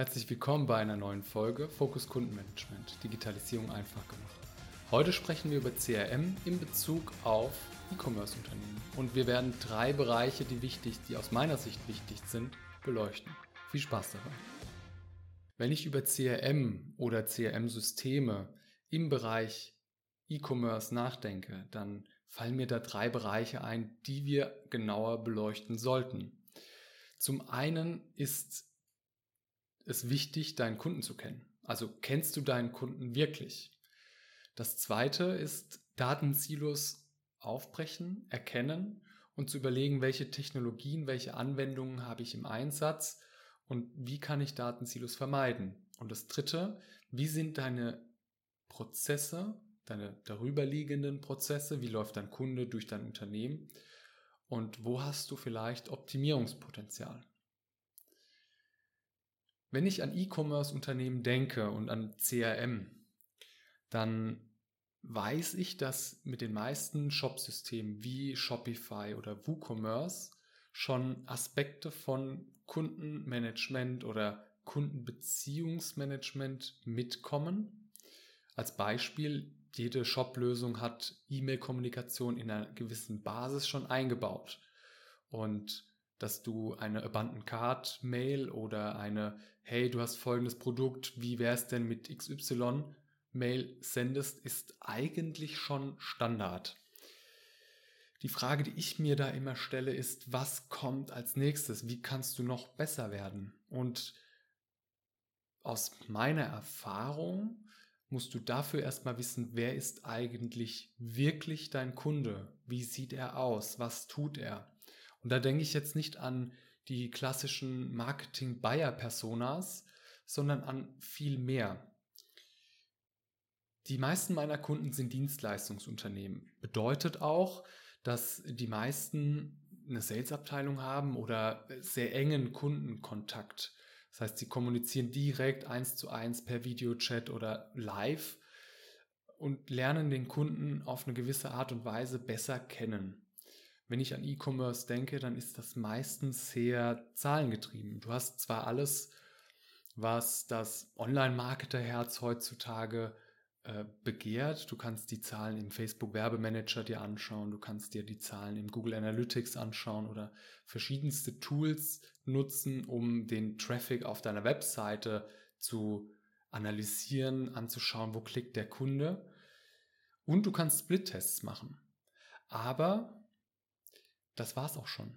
Herzlich willkommen bei einer neuen Folge Fokus Kundenmanagement, Digitalisierung einfach gemacht. Heute sprechen wir über CRM in Bezug auf E-Commerce-Unternehmen und wir werden drei Bereiche, die wichtig, die aus meiner Sicht wichtig sind, beleuchten. Viel Spaß dabei. Wenn ich über CRM oder CRM-Systeme im Bereich E-Commerce nachdenke, dann fallen mir da drei Bereiche ein, die wir genauer beleuchten sollten. Zum einen ist es wichtig, deinen Kunden zu kennen. Also kennst du deinen Kunden wirklich? Das zweite ist Datensilos aufbrechen, erkennen und zu überlegen, welche Technologien, welche Anwendungen habe ich im Einsatz und wie kann ich Datensilos vermeiden. Und das dritte, wie sind deine Prozesse, deine darüberliegenden Prozesse, wie läuft dein Kunde durch dein Unternehmen und wo hast du vielleicht Optimierungspotenzial. Wenn ich an E-Commerce-Unternehmen denke und an CRM, dann weiß ich, dass mit den meisten Shop-Systemen wie Shopify oder WooCommerce schon Aspekte von Kundenmanagement oder Kundenbeziehungsmanagement mitkommen. Als Beispiel, jede Shop-Lösung hat E-Mail-Kommunikation in einer gewissen Basis schon eingebaut. Und dass du eine Abandoned Card Mail oder eine Hey, du hast folgendes Produkt, wie wäre es denn mit XY Mail sendest, ist eigentlich schon Standard. Die Frage, die ich mir da immer stelle, ist, was kommt als nächstes? Wie kannst du noch besser werden? Und aus meiner Erfahrung musst du dafür erstmal wissen, wer ist eigentlich wirklich dein Kunde? Wie sieht er aus? Was tut er? Und da denke ich jetzt nicht an die klassischen Marketing-Buyer-Personas, sondern an viel mehr. Die meisten meiner Kunden sind Dienstleistungsunternehmen. Bedeutet auch, dass die meisten eine Sales-Abteilung haben oder sehr engen Kundenkontakt. Das heißt, sie kommunizieren direkt eins zu eins per Videochat oder live und lernen den Kunden auf eine gewisse Art und Weise besser kennen. Wenn ich an E-Commerce denke, dann ist das meistens sehr zahlengetrieben. Du hast zwar alles, was das Online-Marketer-Herz heutzutage äh, begehrt. Du kannst die Zahlen im Facebook Werbemanager dir anschauen, du kannst dir die Zahlen im Google Analytics anschauen oder verschiedenste Tools nutzen, um den Traffic auf deiner Webseite zu analysieren, anzuschauen, wo klickt der Kunde. Und du kannst Split-Tests machen. Aber das war's auch schon.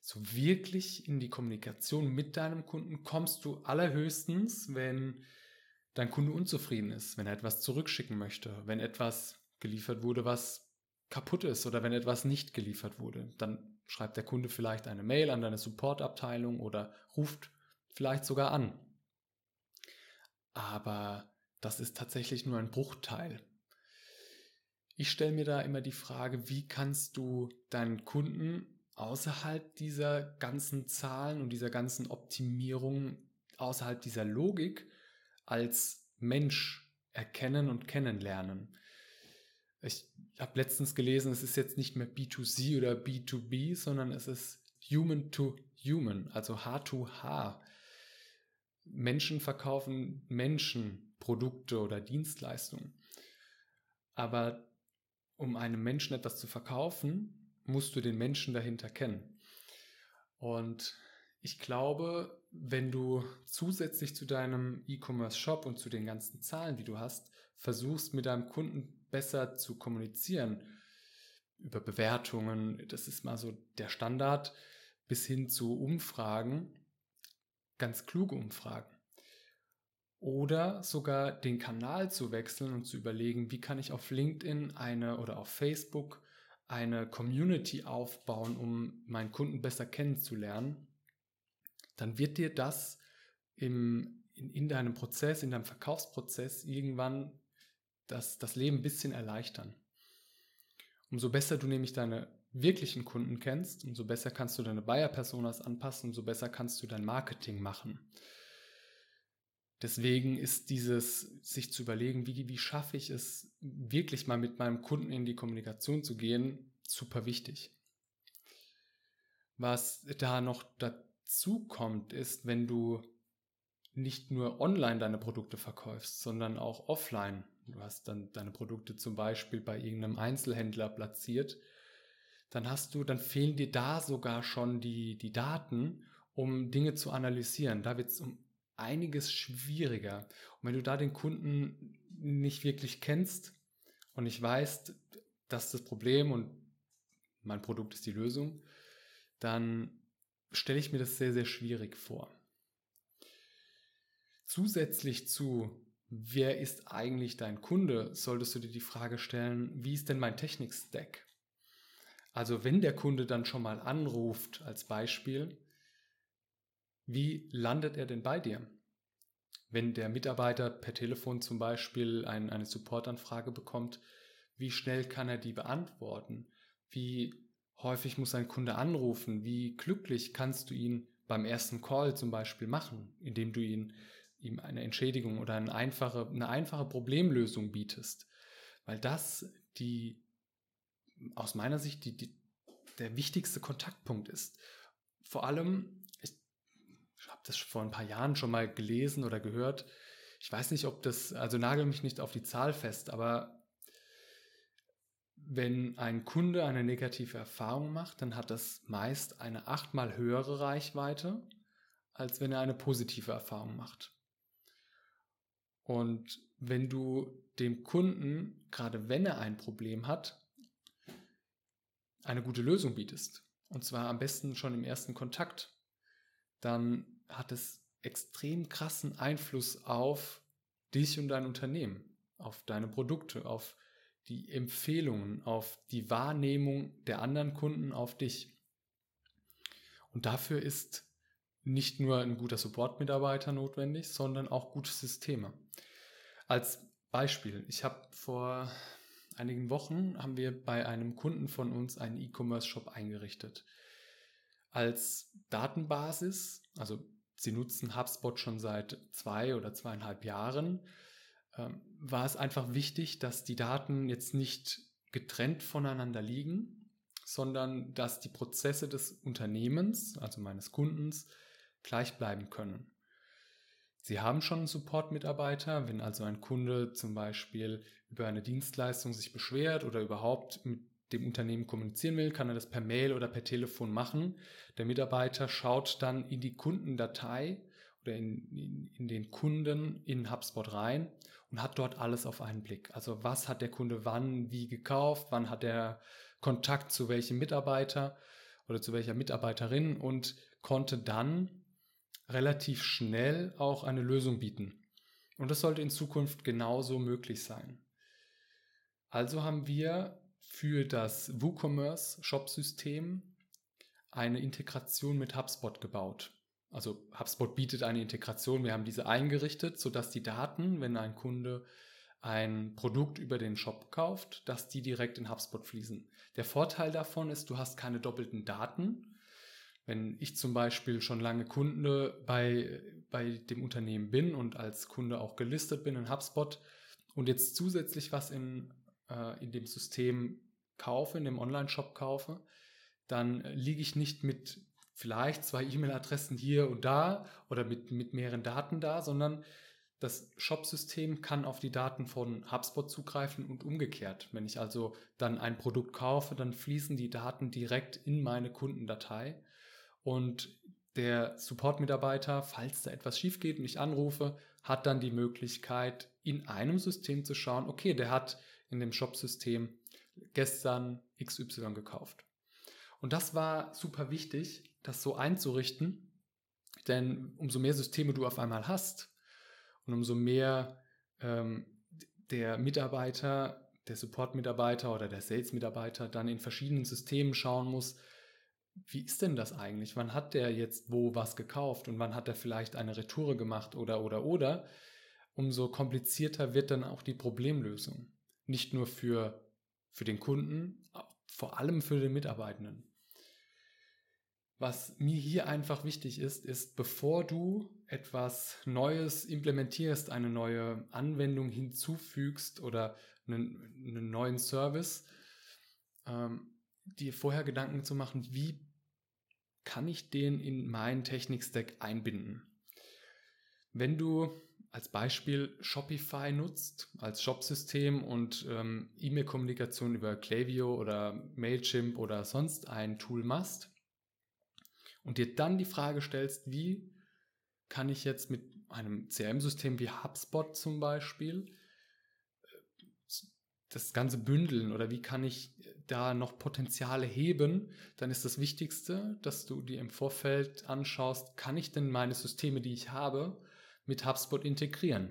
So wirklich in die Kommunikation mit deinem Kunden kommst du allerhöchstens, wenn dein Kunde unzufrieden ist, wenn er etwas zurückschicken möchte, wenn etwas geliefert wurde, was kaputt ist oder wenn etwas nicht geliefert wurde. Dann schreibt der Kunde vielleicht eine Mail an deine Supportabteilung oder ruft vielleicht sogar an. Aber das ist tatsächlich nur ein Bruchteil ich stelle mir da immer die Frage, wie kannst du deinen Kunden außerhalb dieser ganzen Zahlen und dieser ganzen Optimierung, außerhalb dieser Logik als Mensch erkennen und kennenlernen. Ich habe letztens gelesen, es ist jetzt nicht mehr B2C oder B2B, sondern es ist Human to Human, also H to H. Menschen verkaufen Menschen Produkte oder Dienstleistungen. Aber um einem Menschen etwas zu verkaufen, musst du den Menschen dahinter kennen. Und ich glaube, wenn du zusätzlich zu deinem E-Commerce-Shop und zu den ganzen Zahlen, die du hast, versuchst mit deinem Kunden besser zu kommunizieren, über Bewertungen, das ist mal so der Standard, bis hin zu Umfragen, ganz kluge Umfragen oder sogar den Kanal zu wechseln und zu überlegen, wie kann ich auf LinkedIn eine oder auf Facebook eine Community aufbauen, um meinen Kunden besser kennenzulernen, dann wird dir das im, in, in deinem Prozess, in deinem Verkaufsprozess irgendwann das, das Leben ein bisschen erleichtern. Umso besser du nämlich deine wirklichen Kunden kennst, umso besser kannst du deine Buyer-Personas anpassen, umso besser kannst du dein Marketing machen. Deswegen ist dieses, sich zu überlegen, wie, wie schaffe ich es, wirklich mal mit meinem Kunden in die Kommunikation zu gehen, super wichtig. Was da noch dazu kommt, ist, wenn du nicht nur online deine Produkte verkaufst, sondern auch offline. Du hast dann deine Produkte zum Beispiel bei irgendeinem Einzelhändler platziert, dann hast du, dann fehlen dir da sogar schon die, die Daten, um Dinge zu analysieren. Da wird es um einiges schwieriger. Und wenn du da den Kunden nicht wirklich kennst und nicht weißt, das ist das Problem und mein Produkt ist die Lösung, dann stelle ich mir das sehr, sehr schwierig vor. Zusätzlich zu, wer ist eigentlich dein Kunde, solltest du dir die Frage stellen, wie ist denn mein Technik-Stack? Also wenn der Kunde dann schon mal anruft als Beispiel, wie landet er denn bei dir? Wenn der Mitarbeiter per Telefon zum Beispiel ein, eine Supportanfrage bekommt, wie schnell kann er die beantworten? Wie häufig muss ein Kunde anrufen? Wie glücklich kannst du ihn beim ersten Call zum Beispiel machen, indem du ihn, ihm eine Entschädigung oder eine einfache, eine einfache Problemlösung bietest? Weil das die aus meiner Sicht die, die, der wichtigste Kontaktpunkt ist. Vor allem, das vor ein paar Jahren schon mal gelesen oder gehört. Ich weiß nicht, ob das, also nagel mich nicht auf die Zahl fest, aber wenn ein Kunde eine negative Erfahrung macht, dann hat das meist eine achtmal höhere Reichweite, als wenn er eine positive Erfahrung macht. Und wenn du dem Kunden, gerade wenn er ein Problem hat, eine gute Lösung bietest, und zwar am besten schon im ersten Kontakt, dann hat es extrem krassen Einfluss auf dich und dein Unternehmen, auf deine Produkte, auf die Empfehlungen, auf die Wahrnehmung der anderen Kunden auf dich. Und dafür ist nicht nur ein guter Support-Mitarbeiter notwendig, sondern auch gute Systeme. Als Beispiel, ich habe vor einigen Wochen haben wir bei einem Kunden von uns einen E-Commerce-Shop eingerichtet. Als Datenbasis, also sie nutzen HubSpot schon seit zwei oder zweieinhalb Jahren, ähm, war es einfach wichtig, dass die Daten jetzt nicht getrennt voneinander liegen, sondern dass die Prozesse des Unternehmens, also meines Kundens, gleich bleiben können. Sie haben schon einen Support-Mitarbeiter, wenn also ein Kunde zum Beispiel über eine Dienstleistung sich beschwert oder überhaupt mit dem Unternehmen kommunizieren will, kann er das per Mail oder per Telefon machen. Der Mitarbeiter schaut dann in die Kundendatei oder in, in, in den Kunden in HubSpot rein und hat dort alles auf einen Blick. Also was hat der Kunde wann, wie gekauft, wann hat er Kontakt zu welchem Mitarbeiter oder zu welcher Mitarbeiterin und konnte dann relativ schnell auch eine Lösung bieten. Und das sollte in Zukunft genauso möglich sein. Also haben wir für das WooCommerce Shop-System eine Integration mit HubSpot gebaut. Also HubSpot bietet eine Integration. Wir haben diese eingerichtet, sodass die Daten, wenn ein Kunde ein Produkt über den Shop kauft, dass die direkt in HubSpot fließen. Der Vorteil davon ist, du hast keine doppelten Daten. Wenn ich zum Beispiel schon lange Kunde bei, bei dem Unternehmen bin und als Kunde auch gelistet bin in HubSpot und jetzt zusätzlich was in, äh, in dem System kaufe, in dem Online-Shop kaufe, dann liege ich nicht mit vielleicht zwei E-Mail-Adressen hier und da oder mit, mit mehreren Daten da, sondern das Shop-System kann auf die Daten von HubSpot zugreifen und umgekehrt. Wenn ich also dann ein Produkt kaufe, dann fließen die Daten direkt in meine Kundendatei und der Support-Mitarbeiter, falls da etwas schief geht und ich anrufe, hat dann die Möglichkeit, in einem System zu schauen, okay, der hat in dem Shop-System gestern XY gekauft. Und das war super wichtig, das so einzurichten, denn umso mehr Systeme du auf einmal hast und umso mehr ähm, der Mitarbeiter, der Support-Mitarbeiter oder der Sales-Mitarbeiter dann in verschiedenen Systemen schauen muss, wie ist denn das eigentlich? Wann hat der jetzt wo was gekauft und wann hat er vielleicht eine Retoure gemacht oder oder oder? Umso komplizierter wird dann auch die Problemlösung. Nicht nur für, für den Kunden, vor allem für den Mitarbeitenden. Was mir hier einfach wichtig ist, ist, bevor du etwas Neues implementierst, eine neue Anwendung hinzufügst oder einen, einen neuen Service, ähm, dir vorher Gedanken zu machen, wie kann ich den in meinen Technik-Stack einbinden? Wenn du als Beispiel Shopify nutzt als Shopsystem und ähm, E-Mail-Kommunikation über Klaviyo oder Mailchimp oder sonst ein Tool machst und dir dann die Frage stellst, wie kann ich jetzt mit einem CRM-System wie HubSpot zum Beispiel das Ganze bündeln oder wie kann ich da noch Potenziale heben, dann ist das Wichtigste, dass du dir im Vorfeld anschaust, kann ich denn meine Systeme, die ich habe, mit HubSpot integrieren?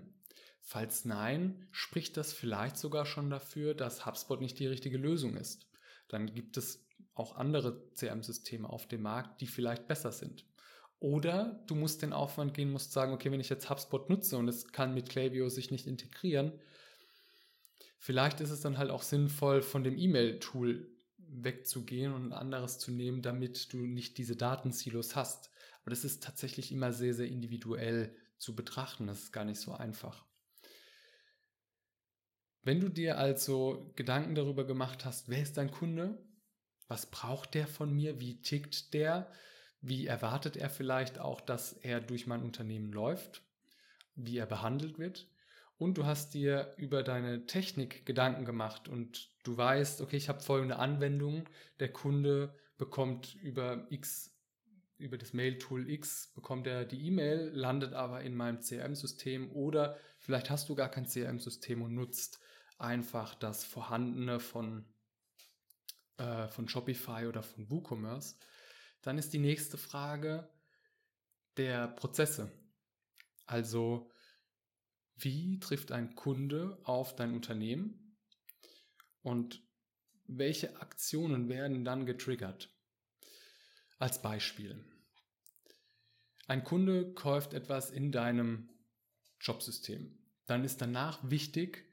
Falls nein, spricht das vielleicht sogar schon dafür, dass HubSpot nicht die richtige Lösung ist. Dann gibt es auch andere CRM-Systeme auf dem Markt, die vielleicht besser sind. Oder du musst den Aufwand gehen, musst sagen, okay, wenn ich jetzt HubSpot nutze und es kann mit Klaviyo sich nicht integrieren, Vielleicht ist es dann halt auch sinnvoll, von dem E-Mail-Tool wegzugehen und ein anderes zu nehmen, damit du nicht diese Datensilos hast. Aber das ist tatsächlich immer sehr, sehr individuell zu betrachten. Das ist gar nicht so einfach. Wenn du dir also Gedanken darüber gemacht hast, wer ist dein Kunde? Was braucht der von mir? Wie tickt der? Wie erwartet er vielleicht auch, dass er durch mein Unternehmen läuft? Wie er behandelt wird? und du hast dir über deine Technik Gedanken gemacht und du weißt, okay, ich habe folgende Anwendung, der Kunde bekommt über X, über das Mail-Tool X, bekommt er die E-Mail, landet aber in meinem CRM-System oder vielleicht hast du gar kein CRM-System und nutzt einfach das vorhandene von, äh, von Shopify oder von WooCommerce. Dann ist die nächste Frage der Prozesse. Also wie trifft ein Kunde auf dein Unternehmen und welche Aktionen werden dann getriggert? Als Beispiel. Ein Kunde kauft etwas in deinem Jobsystem. Dann ist danach wichtig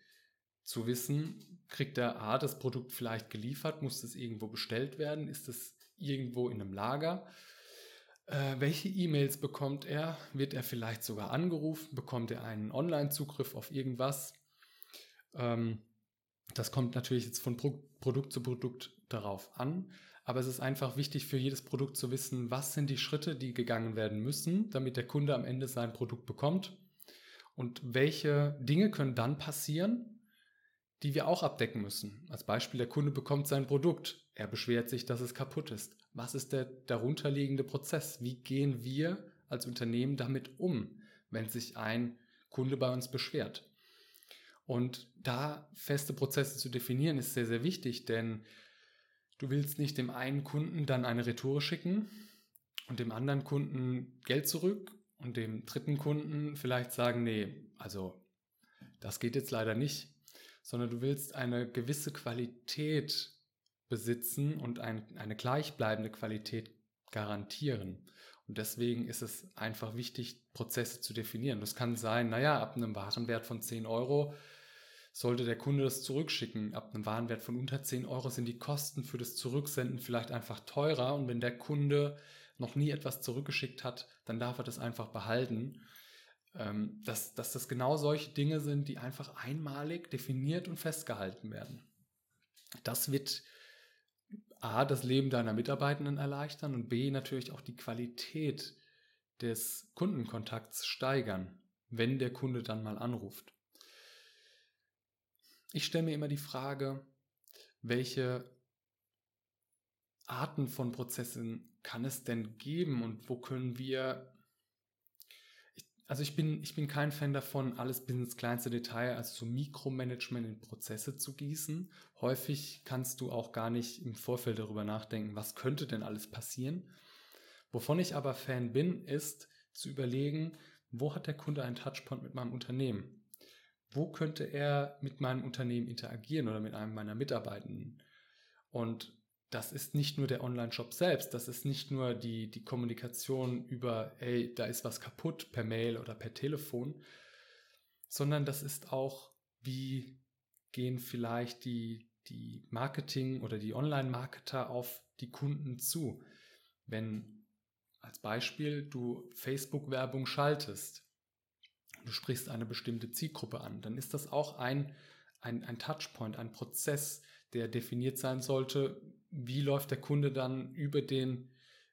zu wissen, kriegt er A, das Produkt vielleicht geliefert, muss es irgendwo bestellt werden, ist es irgendwo in einem Lager äh, welche E-Mails bekommt er? Wird er vielleicht sogar angerufen? Bekommt er einen Online-Zugriff auf irgendwas? Ähm, das kommt natürlich jetzt von Pro Produkt zu Produkt darauf an. Aber es ist einfach wichtig für jedes Produkt zu wissen, was sind die Schritte, die gegangen werden müssen, damit der Kunde am Ende sein Produkt bekommt. Und welche Dinge können dann passieren, die wir auch abdecken müssen. Als Beispiel, der Kunde bekommt sein Produkt. Er beschwert sich, dass es kaputt ist. Was ist der darunterliegende Prozess? Wie gehen wir als Unternehmen damit um, wenn sich ein Kunde bei uns beschwert? Und da feste Prozesse zu definieren, ist sehr, sehr wichtig, denn du willst nicht dem einen Kunden dann eine Retour schicken und dem anderen Kunden Geld zurück und dem dritten Kunden vielleicht sagen, nee, also das geht jetzt leider nicht sondern du willst eine gewisse Qualität besitzen und ein, eine gleichbleibende Qualität garantieren. Und deswegen ist es einfach wichtig, Prozesse zu definieren. Das kann sein, naja, ab einem Warenwert von 10 Euro sollte der Kunde das zurückschicken. Ab einem Warenwert von unter 10 Euro sind die Kosten für das Zurücksenden vielleicht einfach teurer. Und wenn der Kunde noch nie etwas zurückgeschickt hat, dann darf er das einfach behalten ähm, dass, dass das genau solche Dinge sind, die einfach einmalig definiert und festgehalten werden. Das wird A, das Leben deiner Mitarbeitenden erleichtern und B, natürlich auch die Qualität des Kundenkontakts steigern, wenn der Kunde dann mal anruft. Ich stelle mir immer die Frage, welche Arten von Prozessen kann es denn geben und wo können wir also ich bin, ich bin kein Fan davon, alles bis ins kleinste Detail, also so Mikromanagement in Prozesse zu gießen. Häufig kannst du auch gar nicht im Vorfeld darüber nachdenken, was könnte denn alles passieren. Wovon ich aber Fan bin, ist zu überlegen, wo hat der Kunde einen Touchpoint mit meinem Unternehmen? Wo könnte er mit meinem Unternehmen interagieren oder mit einem meiner Mitarbeitenden? Und das ist nicht nur der Online-Shop selbst, das ist nicht nur die, die Kommunikation über, hey, da ist was kaputt per Mail oder per Telefon, sondern das ist auch, wie gehen vielleicht die, die Marketing- oder die Online-Marketer auf die Kunden zu. Wenn als Beispiel du Facebook-Werbung schaltest, du sprichst eine bestimmte Zielgruppe an, dann ist das auch ein, ein, ein Touchpoint, ein Prozess, der definiert sein sollte, wie läuft der Kunde dann über den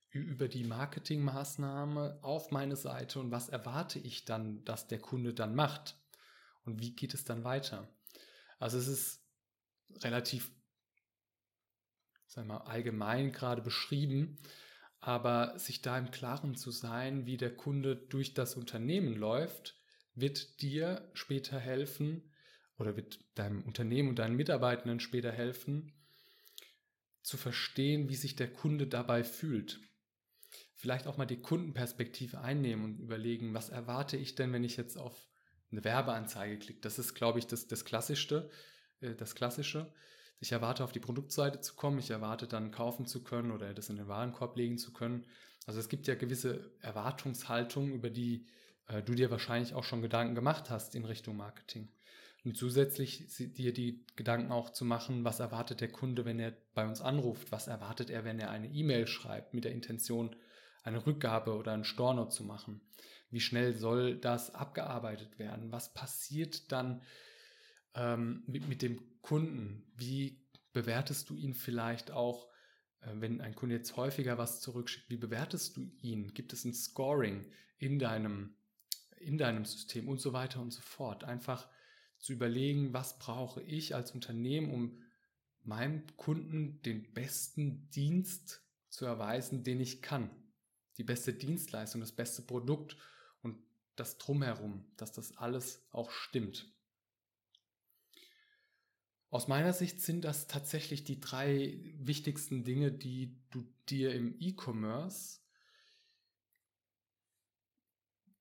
über die Marketingmaßnahme auf meine Seite und was erwarte ich dann, dass der Kunde dann macht und wie geht es dann weiter. Also es ist relativ sagen wir, allgemein gerade beschrieben, aber sich da im Klaren zu sein, wie der Kunde durch das Unternehmen läuft, wird dir später helfen oder wird deinem Unternehmen und deinen Mitarbeitenden später helfen, zu verstehen, wie sich der Kunde dabei fühlt. Vielleicht auch mal die Kundenperspektive einnehmen und überlegen, was erwarte ich denn, wenn ich jetzt auf eine Werbeanzeige klicke. Das ist, glaube ich, das, das Klassischste, äh, das Klassische. Ich erwarte auf die Produktseite zu kommen, ich erwarte dann kaufen zu können oder das in den Warenkorb legen zu können. Also es gibt ja gewisse Erwartungshaltungen, über die äh, du dir wahrscheinlich auch schon Gedanken gemacht hast in Richtung Marketing. Und zusätzlich dir die Gedanken auch zu machen, was erwartet der Kunde, wenn er bei uns anruft? Was erwartet er, wenn er eine E-Mail schreibt mit der Intention, eine Rückgabe oder einen Storno zu machen? Wie schnell soll das abgearbeitet werden? Was passiert dann ähm, mit, mit dem Kunden? Wie bewertest du ihn vielleicht auch, äh, wenn ein Kunde jetzt häufiger was zurückschickt? Wie bewertest du ihn? Gibt es ein Scoring in deinem, in deinem System und so weiter und so fort? Einfach zu überlegen, was brauche ich als Unternehmen, um meinem Kunden den besten Dienst zu erweisen, den ich kann. Die beste Dienstleistung, das beste Produkt und das drumherum, dass das alles auch stimmt. Aus meiner Sicht sind das tatsächlich die drei wichtigsten Dinge, die du dir im E-Commerce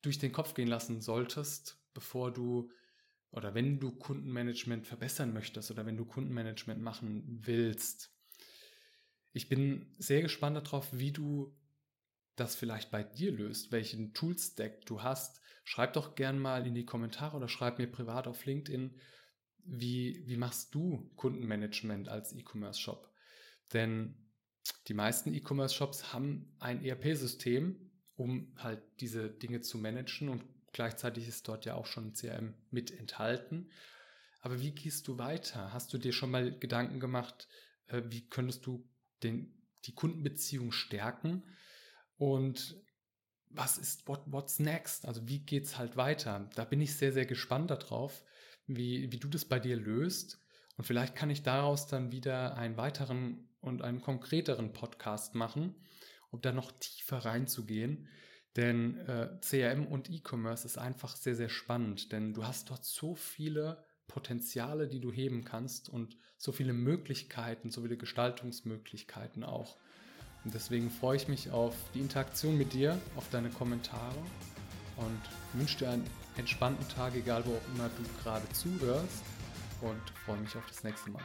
durch den Kopf gehen lassen solltest, bevor du oder wenn du Kundenmanagement verbessern möchtest oder wenn du Kundenmanagement machen willst. Ich bin sehr gespannt darauf, wie du das vielleicht bei dir löst, welchen Toolstack du hast. Schreib doch gern mal in die Kommentare oder schreib mir privat auf LinkedIn, wie, wie machst du Kundenmanagement als E-Commerce-Shop? Denn die meisten E-Commerce-Shops haben ein ERP-System, um halt diese Dinge zu managen und gleichzeitig ist dort ja auch schon CRM mit enthalten. Aber wie gehst du weiter? Hast du dir schon mal Gedanken gemacht, äh, wie könntest du den, die Kundenbeziehung stärken? Und was ist what, what's next? Also wie geht es halt weiter? Da bin ich sehr, sehr gespannt darauf, wie, wie du das bei dir löst. Und vielleicht kann ich daraus dann wieder einen weiteren und einen konkreteren Podcast machen, um da noch tiefer reinzugehen. Denn äh, CRM und E-Commerce ist einfach sehr, sehr spannend, denn du hast dort so viele Potenziale, die du heben kannst und so viele Möglichkeiten, so viele Gestaltungsmöglichkeiten auch. Und deswegen freue ich mich auf die Interaktion mit dir, auf deine Kommentare und wünsche dir einen entspannten Tag, egal wo auch immer du gerade zuhörst und freue mich auf das nächste Mal.